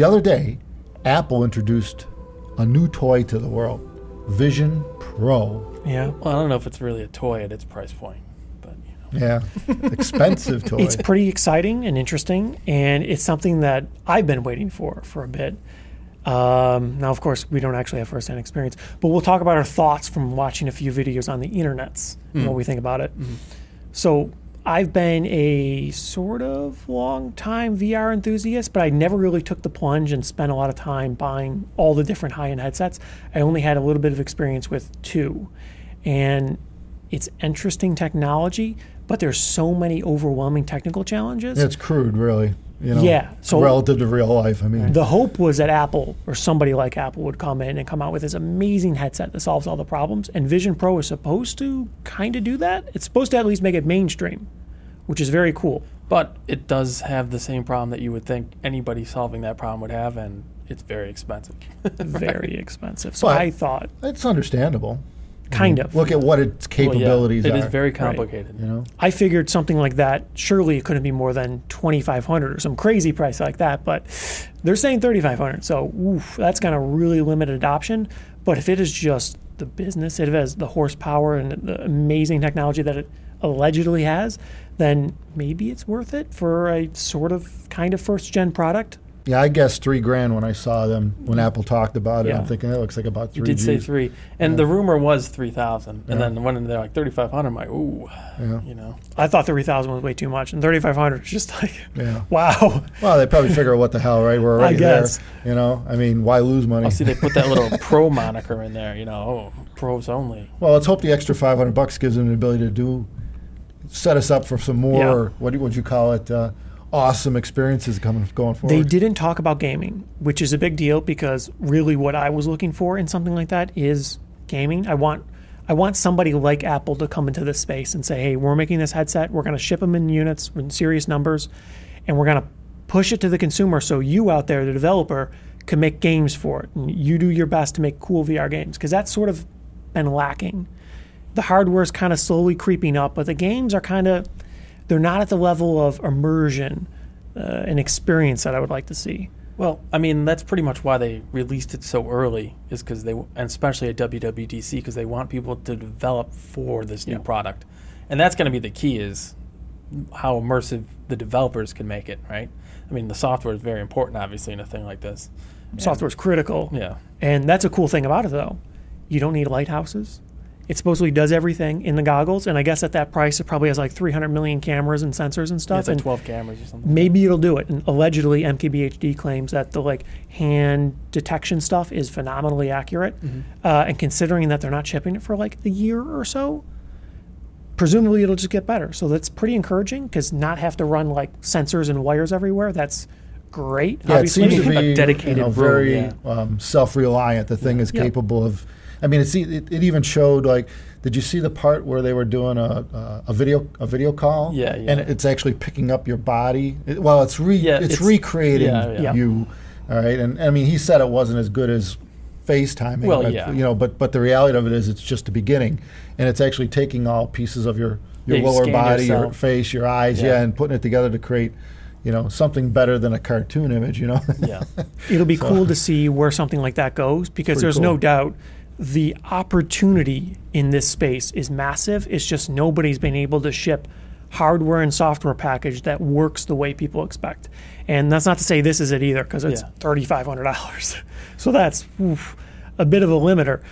The other day, Apple introduced a new toy to the world, Vision Pro. Yeah. Well, I don't know if it's really a toy at its price point, but you know. Yeah, expensive toy. It's pretty exciting and interesting, and it's something that I've been waiting for for a bit. Um, now, of course, we don't actually have first-hand experience, but we'll talk about our thoughts from watching a few videos on the internets and what we think about it. So, I've been a sort of long-time VR enthusiast, but I never really took the plunge and spent a lot of time buying all the different high-end headsets. I only had a little bit of experience with two, and it's interesting technology, but there's so many overwhelming technical challenges. it's crude, really. You know, Yeah, so- relative to real life. I mean, The hope was that Apple or somebody like Apple would come in and come out with this amazing headset that solves all the problems. And Vision Pro is supposed to kind of do that. It's supposed to at least make it mainstream, which is very cool. But it does have the same problem that you would think anybody solving that problem would have, and it's very expensive. Very expensive. So But- I thought, it's understandable. kind of. Look at what its capabilities well, yeah, are. It is very complicated. you know, I figured something like that surely it couldn't be more than 2500 or some crazy price like that, but they're saying 3500. So, oof, that's going to really limit adoption, but if it is just the business, it has the horsepower and the amazing technology that it allegedly has, then maybe it's worth it for a sort of kind of first gen product. Yeah. I guess three grand when I saw them when Apple talked about it. Yeah. I'm thinking it looks like about three. You three. did say three, and the rumor was three thousand, and Yeah. then when they're like thirty five hundred, I'm like, ooh, Yeah. you know. I thought 3000 was way too much and 3500 is just like Yeah. wow. Well, they probably figure what the hell, right? We're already guess. there. You know, I mean, why lose money? Oh, see, they put that little pro moniker in there. You know, oh, pros only. Well, let's hope the extra 500 bucks gives them the ability to do, set us up for some more. What do would you call it? Uh, awesome experiences coming going forward. They didn't talk about gaming, which is a big deal because really what I was looking for in something like that is gaming. I want I want somebody like Apple to come into this space and say, "Hey, we're making this headset. We're going to ship them in units in serious numbers, and we're going to push it to the consumer so you out there, the developer, can make games for it. And you do your best to make cool VR games because that's sort of been lacking. The hardware is kind of slowly creeping up, but the games are kind of they're not at the level of immersion uh, and experience that I would like to see. Well, I mean, that's pretty much why they released it so early, is because they, and especially at WWDC, because they want people to develop for this new Yeah. product, and that's going to be the key is how immersive the developers can make it, right? I mean, the software is very important, obviously, in a thing like this. Software is critical. Yeah, And that's a cool thing about it, though. You don't need lighthouses. It supposedly does everything in the goggles, and I guess at that price, it probably has like 300 million cameras and sensors and yeah stuff. it's like and 12 cameras or something. maybe it'll do it. And allegedly, MKBHD claims that the like hand detection stuff is phenomenally accurate. Uh, and considering that they're not shipping it for like a year or so, presumably it'll just get better. So that's pretty encouraging because not have to run like sensors and wires everywhere. That's great. Yeah, it seems to a be dedicated you know, very yeah. um, self-reliant. The thing is Yeah. capable of. I mean, it's, e- it, it even showed like. Did you see the part where they were doing a, a, a video a video call? Yeah, yeah. And it's actually picking up your body. It, well, it's re Yeah, it's, it's- recreating yeah, yeah. you. All right, and I mean, he said it wasn't as good as FaceTiming. Well, but, yeah. You know, but but the reality of it is, it's just the beginning, and it's actually taking all pieces of your your Yeah, you lower scan body, your face, your eyes, Yeah. yeah, and putting it together to create. You know something better than a cartoon image. You know. Yeah, It'll be cool to see where something like that goes because Pretty there's no doubt the opportunity in this space is massive. It's just nobody's been able to ship hardware and software package that works the way people expect. And that's not to say this is it either because it's Yeah. $3,500. so that's oof, a bit of a limiter.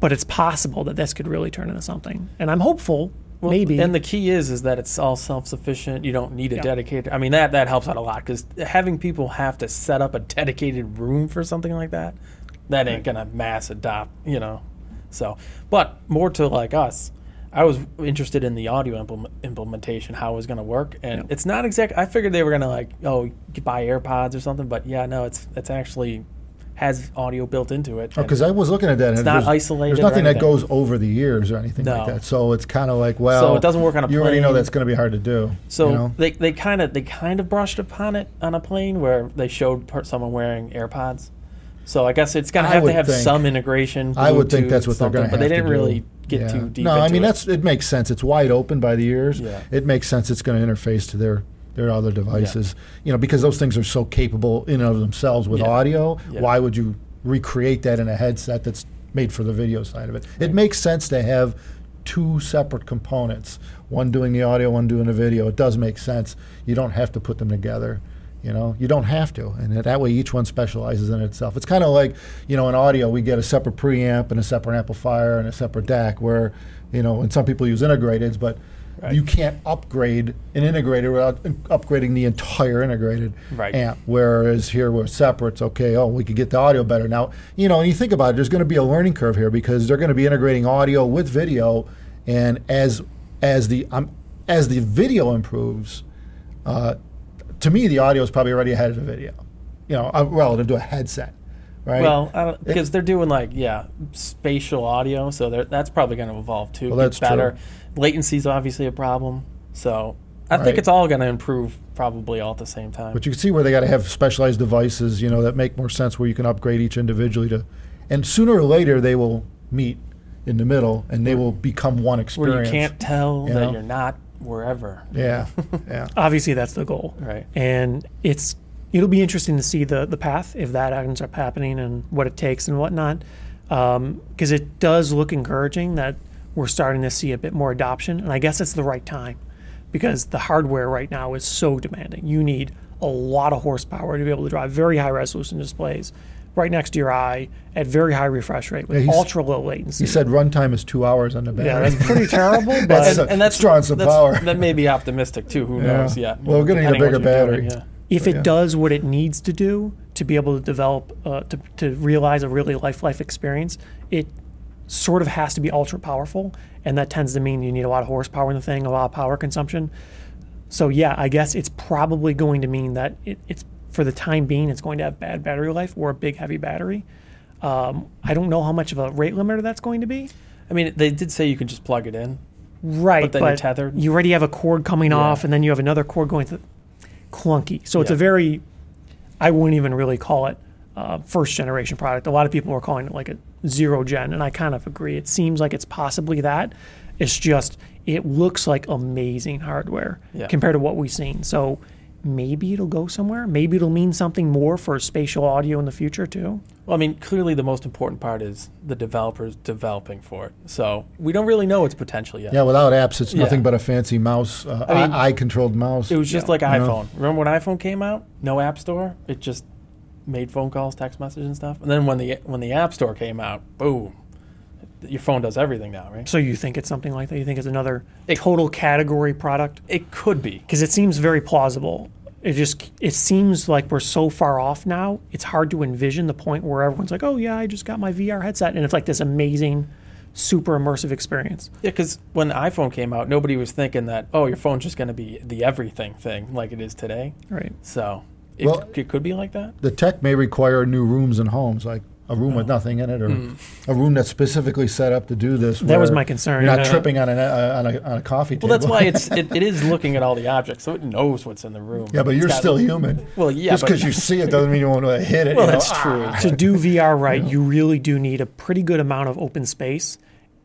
But it's possible that this could really turn into something. And I'm hopeful, Well, maybe. And the key is is that it's all self sufficient. You don't need a Yeah. dedicated. I mean that that helps out a lot because having people have to set up a dedicated room for something like that, that ain't gonna mass adopt. You know, so but more to like us. I was interested in the audio implement, implementation, how it was going to work, and Yeah. it's not exact. I figured they were going to like, oh, buy AirPods or something, but yeah, no, it's it's actually has audio built into it. Oh, because I was looking at that. and not there's, isolated There's nothing that goes over the ears or anything like that. So it's kind of like, well, So it doesn't work on a You already know that's going to be hard to do. So you know? they they kind of they kind of brushed upon it on a plane where they showed someone wearing AirPods. So I guess it's gonna have to have think- some integration. I would think that's what they're going to have But they didn't really get Yeah. too deep. No, I mean it. that's it makes sense. It's wide open by the ears. Yeah. It makes sense. It's going to interface to their their other devices. You know, because those things are so capable in and of themselves with Yeah. audio. Yeah. Why would you recreate that in a headset that's made for the video side of it? It makes sense to have two separate components, one doing the audio, one doing the video. It does make sense. You don't have to put them together. You know, you don't have to, and that way each one specializes in itself. It's kind of like, you know, in audio we get a separate preamp and a separate amplifier and a separate DAC. Where, you know, and some people use integrateds, but Right. you can't upgrade an integrator without upgrading the entire integrated Right. amp. Whereas here we're separate. It's okay. Oh, we could get the audio better now. You know, and you think about it, there's going to be a learning curve here because they're going to be integrating audio with video, and as as the um, as the video improves, uh, to me the audio is probably already ahead of the video. You know, uh, relative to a headset, right? Well, because they're doing like yeah, spatial audio, so that's probably going to evolve too. Well, that's better. true. Latency is obviously a problem, so I Right. think it's all going to improve probably all at the same time. But you can see where they got to have specialized devices, you know, that make more sense where you can upgrade each individually to, and sooner or later they will meet in the middle and they will become one experience. Where you can't tell you that know? you're not wherever. Yeah, yeah. Obviously, that's the goal. Right. And it's it'll be interesting to see the the path if that ends up happening and what it takes and whatnot. Um, because it does look encouraging that we're starting to see a bit more adoption, and I guess it's the right time because the hardware right now is so demanding. You need a lot of horsepower to be able to drive very high resolution displays right next to your eye at very high refresh rate with Yeah, ultra low latency. He said runtime is two hours on the battery. yeah, that's pretty terrible, but That's a- drawing some that's- power. That may be optimistic too. Who Yeah. knows Yeah. Well, we're gonna need a bigger you're doing, battery. yeah. if But it yeah. does what it needs to do to be able to develop uh, to, to realize a really life life experience it sort of has to be ultra powerful and that tends to mean you need a lot of horsepower in the thing a lot of power consumption so yeah i guess it's probably going to mean that it, it's for the time being it's going to have bad battery life or a big heavy battery um, i don't know how much of a rate limiter that's going to be I mean, they did say you can just plug it in. Right, But then you're tethered. You already have a cord coming Yeah. off, and then you have another cord going to clunky. So it's Yeah. a very, I wouldn't even really call it uh, first generation product. A lot of people are calling it like a zero gen, and I kind of agree. It seems like it's possibly that. It's just it looks like amazing hardware Yeah. compared to what we've seen. So maybe it'll go somewhere. Maybe it'll mean something more for spatial audio in the future too. Well, I mean, clearly the most important part is the developers developing for it. So we don't really know its potential yet. Yeah, without apps, it's Yeah. nothing but a fancy mouse, uh, I mean, eye controlled mouse. It was just Yeah. like You know? iPhone. Remember when iPhone came out? No app store. It just made phone calls, text messages, and stuff. And then when the when the App Store came out, boom, your phone does everything now, right? So you think it's something like that? You think it's another It- total category product? It could be. because it seems very plausible. It just it seems like we're so far off now. It's hard to envision the point where everyone's like, "Oh yeah, I just got my VR headset," and it's like this amazing, super immersive experience. Yeah, because when the iPhone came out, nobody was thinking that oh, your phone's just going to be the everything thing like it is today. Right. So it, Well- it could be like that. the tech may require new rooms and homes, like a room with nothing in it, or a room that's specifically set up to do this. That was my concern. You're not Yeah. tripping on, an, uh, on, a, on a coffee table. Well, that's why it's it, it is looking at all the objects, so it knows what's in the room. yeah, but It's you're got- still human. Well, yeah, Just because you see it doesn't mean you want to hit it. Well, you know? that's true. Ah. to do VR right, you really do need a pretty good amount of open space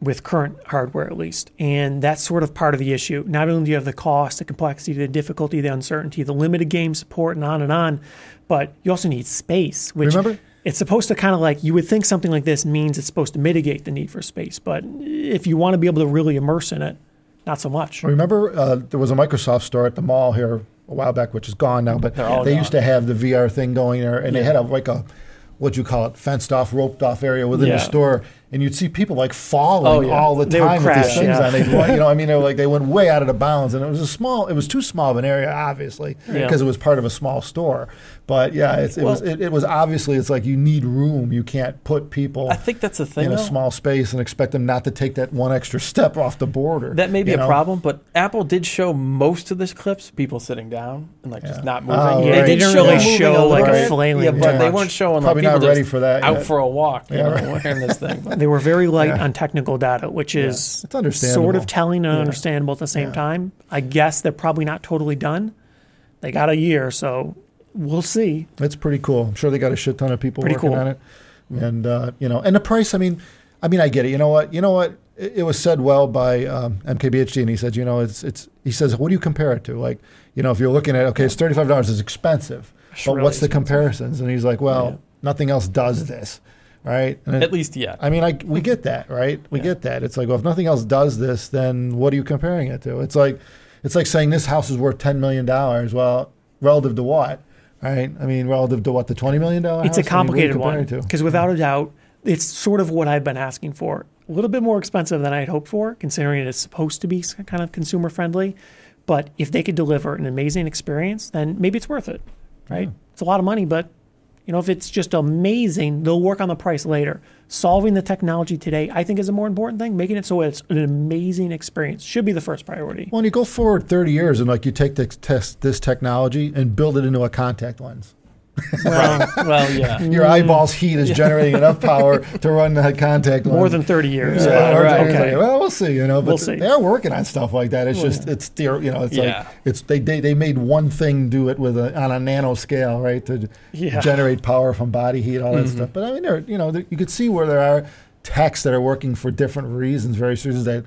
with current hardware at least. And that's sort of part of the issue. Not only do you have the cost, the complexity, the difficulty, the uncertainty, the limited game support, and on and on, but you also need space, which Remember? It's supposed to kind of like you would think something like this means it's supposed to mitigate the need for space. But if you want to be able to really immerse in it, not so much. Remember, uh, there was a Microsoft store at the mall here a while back, which is gone now. But They're all they gone. used to have the VR thing going there, and they had a like a what do you call it, fenced off, roped off area within Yeah. the store, and you'd see people like falling Oh, yeah. all the They time with these things yeah. on. They, you know, I mean, they were like they went way out of the bounds, and it was a small. It was too small of an area, obviously, Yeah. because it was part of a small store. But yeah, it's, it was it, it was obviously it's like you need room. You can't put people I think that's the thing. in a though. small space and expect them not to take that one extra step off the border. That may be a know? problem, but Apple did show most of this clips people sitting down and like just not moving. Oh, Yeah, right. they didn't really show, like, a flailing Yeah, but they weren't showing Probably like not people ready just for that out yet. for a walk. You Yeah, know, wearing this thing. They were very light Yeah. on technical data, which is understandable. sort of telling and Yeah. understandable at the same Yeah. time. I guess they're probably not totally done. They got a year, so we'll see. It's pretty cool. I'm sure they got a shit ton of people Pretty working cool. on it, and uh, you know, and the price. I mean, I mean, I get it. You know what? You know what? it, it was said well by um, MKBHD, and he said, you know, it's it's. He says, what do you compare it to? Like, you know, if you're looking at okay, it's thirty five dollars, it's expensive, It's but really what's the comparisons? And he's like, well, Yeah. nothing else does this, right? And it- At least yet. I mean, I, we get that, right? We Yeah. get that. It's like, well, if nothing else does this, then what are you comparing it to? It's like, it's like saying this house is worth ten million dollars. Well, relative to what, right? I mean, relative to what the twenty million dollar. It's a house? I mean, what are you complicated one because without a doubt, it's sort of what I've been asking for. A little bit more expensive than I had hoped for, considering it's supposed to be kind of consumer friendly. But if they could deliver an amazing experience, then maybe it's worth it, right? Yeah. It's a lot of money, but you know, if it's just amazing, they'll work on the price later. Solving the technology today, I think, is a more important thing. Making it so it's an amazing experience should be the first priority. Well, and you go forward 30 years and like you take this, test, this technology and build it into a contact lens. Well, well, yeah. Your eyeballs heat is generating enough power to run that contact lens. more than 30 years. Yeah, but right. Okay. Well, we'll see. You know, but We'll see. they're working on stuff like that. It's Well, just it's theor- you know it's Yeah. like it's they, they they made one thing do it with a on a nano scale, right? To Yeah. generate power from body heat, all that Mhm. stuff. But I mean, there you know there, you could see where there are techs that are working for different reasons, various reasons that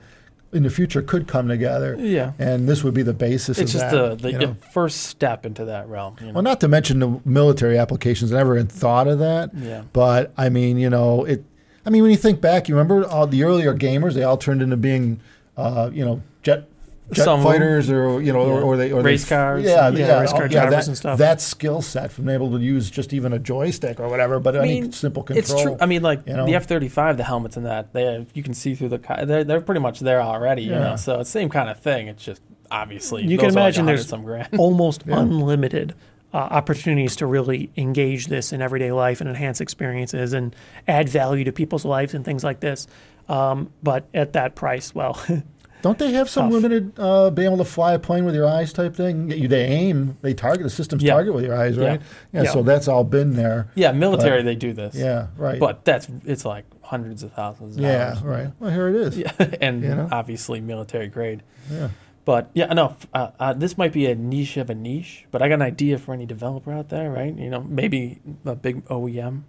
in the future could come together, Yeah. and this would be the basis. It's of just that, the, the you know. first step into that realm. You know? Well, not to mention the military applications. I never even thought of that. yeah. But I mean, you know, it. I mean, when you think back, you remember all the earlier gamers? They all turned into being, uh, you know, jet jet Some fighters, or you know, or, Yeah. or they or Race they, cars. Yeah, Yeah, yeah, race car all- yeah, drivers that, and stuff. That skill set from being able to use just even a joystick or whatever, but I any mean, simple control. It's true. I mean, like you know? the F thirty five, the helmets and that, they have, you can see through the. They're, they're pretty much there already. You know, so it's the same kind of thing. It's just obviously You can those are like imagine there's some grand. almost Yeah. unlimited uh, opportunities to really engage this in everyday life and enhance experiences and add value to people's lives and things like this. Um, but at that price, well, Don't they have some tough. limited uh, being able to fly a plane with your eyes type thing? You, they aim, they target the systems Yeah. target with your eyes, right? Yeah. Yeah. So that's all been there. Yeah, military they do this. Yeah. Right. but that's it's like hundreds of thousands. Of yeah. dollars. Right. Well, here it is. Yeah, and You know? obviously military grade. Yeah. But yeah, no, uh, uh, this might be a niche of a niche, but I got an idea for any developer out there, right? You know, maybe a big OEM,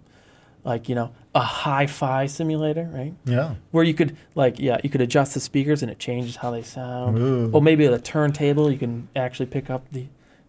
like you know, a hi-fi simulator, right? Yeah. Where you could like, yeah, you could adjust the speakers and it changes how they sound. Ooh. Or maybe at a turntable, you can actually pick up the.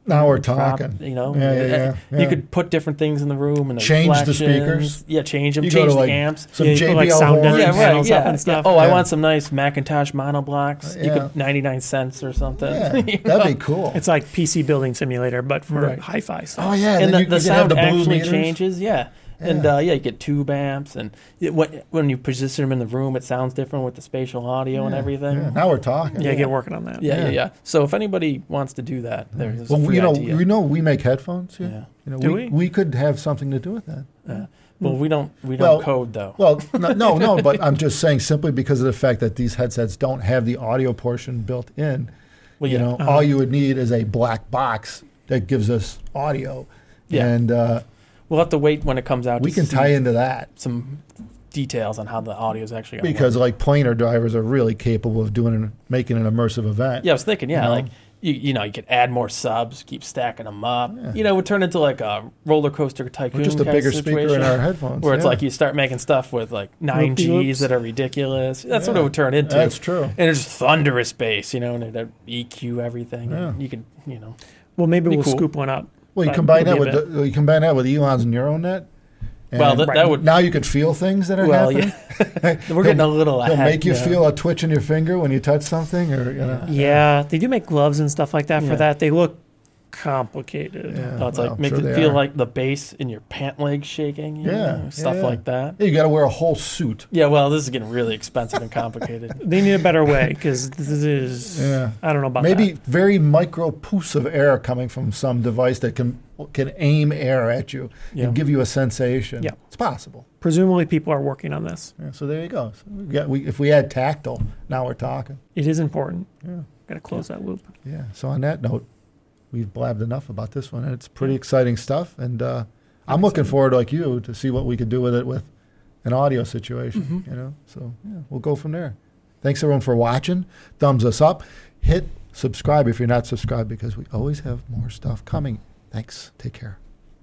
Now we're prop, talking. You know, Yeah, yeah, yeah, You could put different things in the room and Change the speakers. Yeah, change them. You go change the like, amps. Some Yeah, put, like, JBL sound horns. Yeah, right. Yeah. and stuff. yeah. Oh, I want some nice McIntosh monoblocks. You could ninety nine cents or something. Yeah, that'd know? be cool. it's like PC building simulator, but for Right. hi-fi stuff. oh yeah, and then the, you, the you sound the actually meters. changes. Yeah. And Yeah. uh, yeah, you get tube amps, and it, when, when you position them in the room, it sounds different with the spatial audio and everything. yeah. Now we're talking. yeah, yeah. get working on that. Yeah, yeah, Yeah. yeah. So if anybody wants to do that, there's Well, a free you know, idea. we know we make headphones. Here. yeah. You know, Do we, we? could have something to do with that. yeah. Well, we don't we don't Well, code though. Well, no, no, no, but I'm just saying simply because of the fact that these headsets don't have the audio portion built in. Well, You know, Uh-huh. all you would need is a black box that gives us audio, Yeah. and uh, We'll have to wait when it comes out. we to can see tie into that some details on how the audio is actually going because like planar drivers are really capable of doing an, making an immersive event. Yeah, I was thinking, yeah, You know? like you, you know, you could add more subs, keep stacking them up. Yeah. You know, it would turn into like a roller coaster tycoon. Or just a kind bigger speaker in situation, our headphones. where it's yeah. like you start making stuff with like nine Loop-de-loops. Gs that are ridiculous. That's what it would turn into. That's true. and it's thunderous bass, you know, and it'd EQ everything. Yeah. You could, you know, Well, maybe Be we'll cool. scoop one up. Well, you combine that with the, you combine that with Elon's neural net. Well, and that- that would- now you could feel things that are well, happening. yeah, we're getting a little He'll make you yeah. feel a twitch in your finger when you touch something, or you know. Yeah, they do make gloves and stuff like that for that. They look complicated. Yeah. It's Well, like make sure it feel are. like the bass in your pant leg shaking. you Yeah, know, stuff yeah. like that. You got to wear a whole suit. Yeah, well, this is getting really expensive and complicated. They need a better way because this is. Yeah. I don't know about Maybe that. very micro poofs of air coming from some device that can can aim air at you Yeah. and give you a sensation. Yeah. It's possible. Presumably, people are working on this. Yeah, so there you go. So we got, we, if we add tactile, now we're talking. It is important. Yeah. Got to close that loop. Yeah. So on that note, we've blabbed enough about this one, and it's pretty exciting stuff. And uh, I'm looking forward, like you, to see what we could do with it with an audio situation. Mhm. You know, so yeah, we'll go from there. Thanks everyone for watching. Thumbs us up. Hit subscribe if you're not subscribed because we always have more stuff coming. Thanks. Take care.